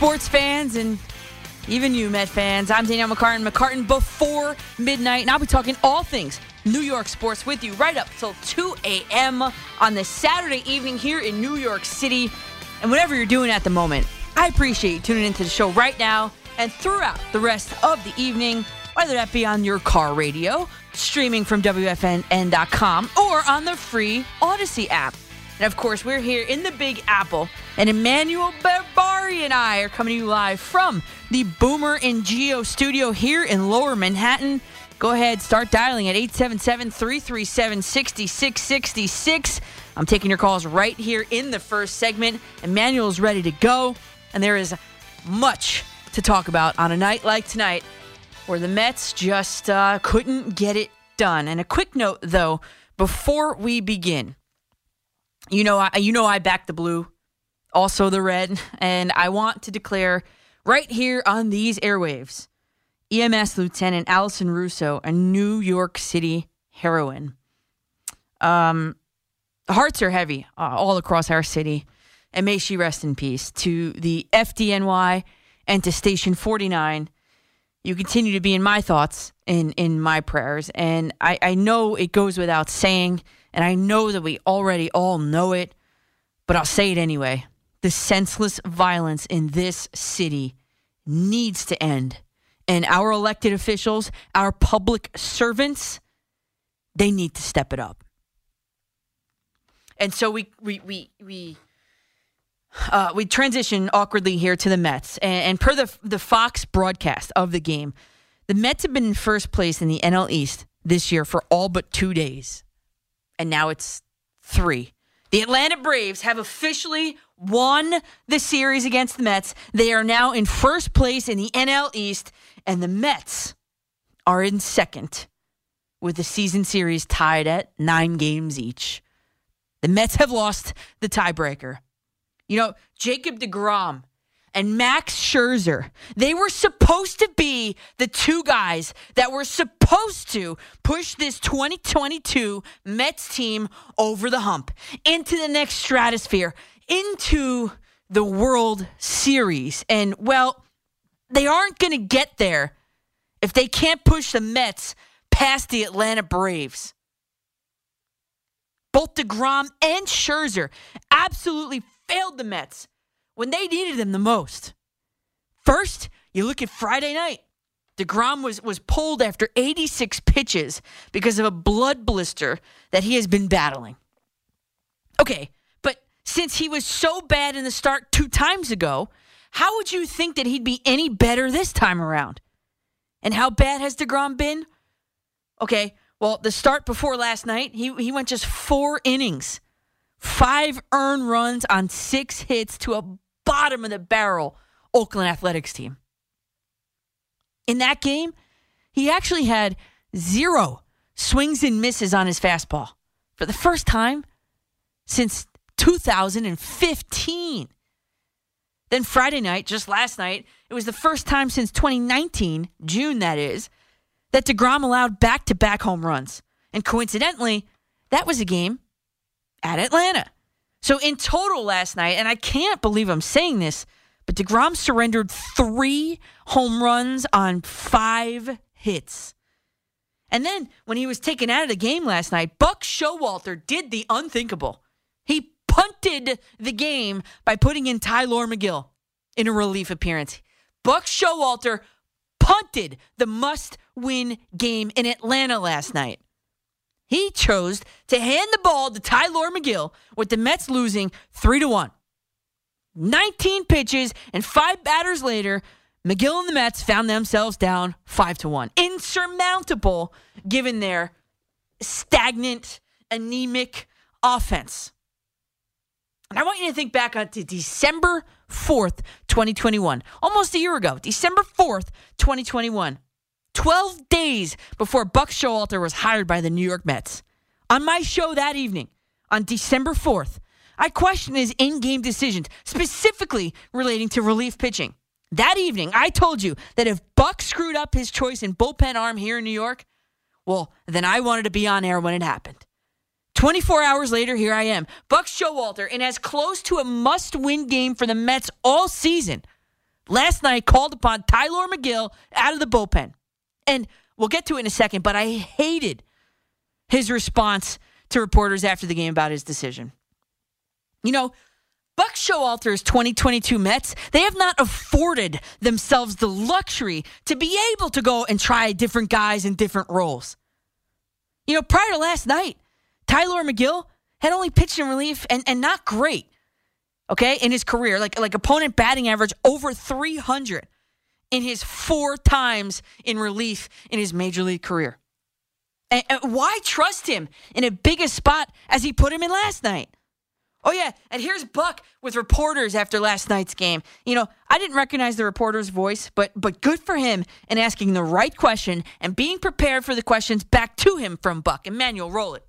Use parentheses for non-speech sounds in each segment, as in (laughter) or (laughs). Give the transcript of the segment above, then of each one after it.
sports fans and even you, Met fans. I'm Danielle McCartan. McCartan before midnight, and I'll be talking all things New York sports with you right up till 2 a.m. on this Saturday evening here in New York City. And whatever you're doing at the moment, I appreciate you tuning into the show right now and throughout the rest of the evening, whether that be on your car radio, streaming from WFAN.com, or on the free Audacy app. And of course, we're here in the Big Apple, and Emmanuel Barbari and I are coming to you live from the Boomer and Gio studio here in Lower Manhattan. Go ahead, start dialing at 877 337 6666. I'm taking your calls right here in the first segment. Emmanuel's ready to go, and there is much to talk about on a night like tonight where the Mets just uh, couldn't get it done. And a quick note, though, before we begin. You know, I you know I back the blue, also the red, (laughs) and I want to declare right here on these airwaves, EMS Lieutenant Allison Russo, a New York City heroine. Um, hearts are heavy uh, all across our city, and may she rest in peace. To the FDNY and to Station 49, you continue to be in my thoughts and in my prayers, and I, I know it goes without saying and I know that we already all know it, but I'll say it anyway. The senseless violence in this city needs to end. And our elected officials, our public servants, they need to step it up. And so we we we we uh, we transition awkwardly here to the Mets, and, and per the the Fox broadcast of the game, the Mets have been in first place in the NL East this year for all but two days and now it's three. The Atlanta Braves have officially won the series against the Mets. They are now in first place in the NL East, and the Mets are in second with the season series tied at nine games each. The Mets have lost the tiebreaker. You know, Jacob DeGrom and Max Scherzer. They were supposed to be the two guys that were supposed to push this 2022 Mets team over the hump into the next stratosphere, into the World Series. And, well, they aren't going to get there if they can't push the Mets past the Atlanta Braves. Both DeGrom and Scherzer absolutely failed the Mets when they needed him the most. First, you look at Friday night. DeGrom was, was pulled after 86 pitches because of a blood blister that he has been battling. Okay, but since he was so bad in the start two times ago, how would you think that he'd be any better this time around? And how bad has DeGrom been? Okay, well, the start before last night, he, he went just four innings, five earned runs on six hits to a bottom of the barrel Oakland Athletics team. In that game, he actually had zero swings and misses on his fastball for the first time since 2015. Then Friday night, just last night, it was the first time since 2019, June that is, that DeGrom allowed back to back home runs. And coincidentally, that was a game at Atlanta. So in total last night, and I can't believe I'm saying this, but DeGrom surrendered three home runs on five hits. And then when he was taken out of the game last night, Buck Showalter did the unthinkable. He punted the game by putting in Tyler Megill in a relief appearance. Buck Showalter punted the must win game in Atlanta last night. He chose to hand the ball to Tyler Megill with the Mets losing 3 to 1. 19 pitches and 5 batters later, Megill and the Mets found themselves down 5 to 1. Insurmountable given their stagnant, anemic offense. And I want you to think back on to December 4th, 2021. Almost a year ago, December 4th, 2021. 12 days before Buck Showalter was hired by the New York Mets. On my show that evening, on December 4th, I questioned his in game decisions, specifically relating to relief pitching. That evening, I told you that if Buck screwed up his choice in bullpen arm here in New York, well, then I wanted to be on air when it happened. 24 hours later, here I am. Buck Showalter in as close to a must win game for the Mets all season last night called upon Tyler Megill out of the bullpen. And we'll get to it in a second, but I hated his response to reporters after the game about his decision. You know, Buck Showalter's 2022 Mets, they have not afforded themselves the luxury to be able to go and try different guys in different roles. You know, prior to last night, Tyler Megill had only pitched in relief and, and not great, okay, in his career. Like, like opponent batting average over 300 in his four times in relief in his major league career. And, and why trust him in a big a spot as he put him in last night? Oh yeah, and here's Buck with reporters after last night's game. You know, I didn't recognize the reporter's voice, but but good for him in asking the right question and being prepared for the questions back to him from Buck. Emmanuel, roll it.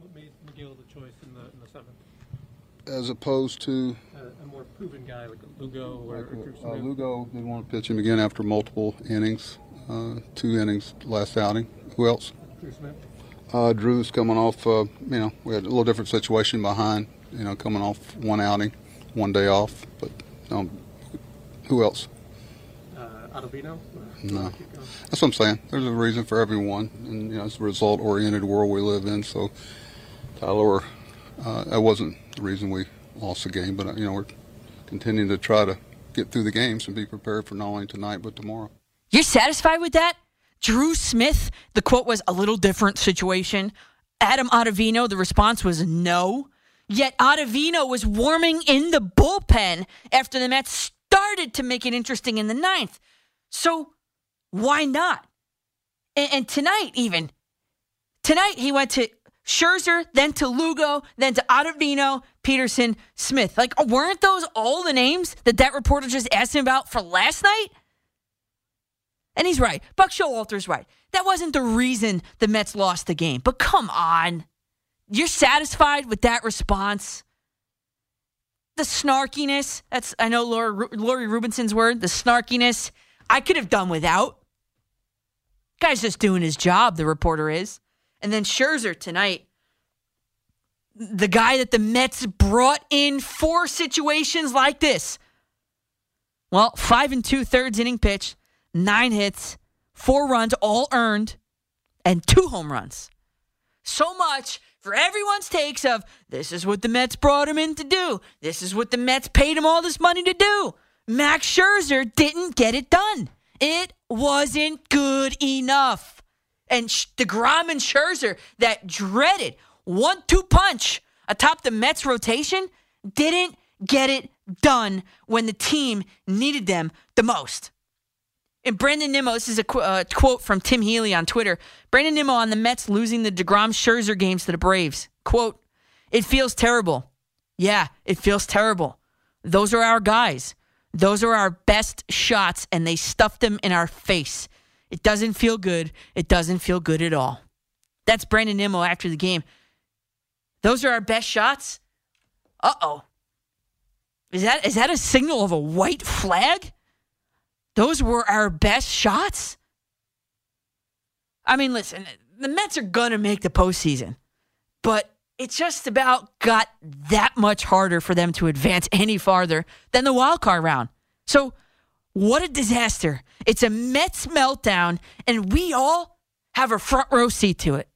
What made Megill the choice in the, in the seventh? As opposed to a more proven guy like Lugo or, or uh, Lugo didn't want to pitch him again after multiple innings, uh, two innings last outing. Who else? Drew Smith? Uh, Drew's coming off. Uh, you know, we had a little different situation behind. You know, coming off one outing, one day off. But um, who else? Uh, Ottavino? No. That's what I'm saying. There's a reason for everyone, and you know, it's a result-oriented world we live in. So, Tyler, uh, that wasn't the reason we lost the game, but uh, you know, we're continuing to try to get through the games and be prepared for not only tonight but tomorrow. You're satisfied with that? Drew Smith, the quote was a little different situation. Adam Ottavino, the response was no. Yet Ottavino was warming in the bullpen after the Mets started to make it interesting in the ninth. So why not? And, and tonight, even tonight, he went to Scherzer, then to Lugo, then to Ottavino, Peterson, Smith. Like, weren't those all the names that that reporter just asked him about for last night? And he's right. Buck Showalter's right. That wasn't the reason the Mets lost the game. But come on. You're satisfied with that response? The snarkiness. That's I know Lori, Lori Rubinson's word. The snarkiness. I could have done without. Guy's just doing his job, the reporter is. And then Scherzer tonight. The guy that the Mets brought in for situations like this. Well, five and two thirds inning pitch nine hits, four runs, all earned, and two home runs. So much for everyone's takes of this is what the Mets brought him in to do. This is what the Mets paid him all this money to do. Max Scherzer didn't get it done. It wasn't good enough. And DeGrom and Scherzer, that dreaded one two punch atop the Mets rotation, didn't get it done when the team needed them the most. And Brandon Nimmo, this is a qu- uh, quote from Tim Healy on Twitter. Brandon Nimmo on the Mets losing the DeGrom Scherzer games to the Braves. Quote, it feels terrible. Yeah, it feels terrible. Those are our guys. Those are our best shots, and they stuffed them in our face. It doesn't feel good. It doesn't feel good at all. That's Brandon Nimmo after the game. Those are our best shots? Uh oh. Is that is that a signal of a white flag? Those were our best shots. I mean, listen, the Mets are to make the postseason, but it just about got that much harder for them to advance any farther than the wild card round. So, what a disaster. It's a Mets meltdown, and we all have a front row seat to it.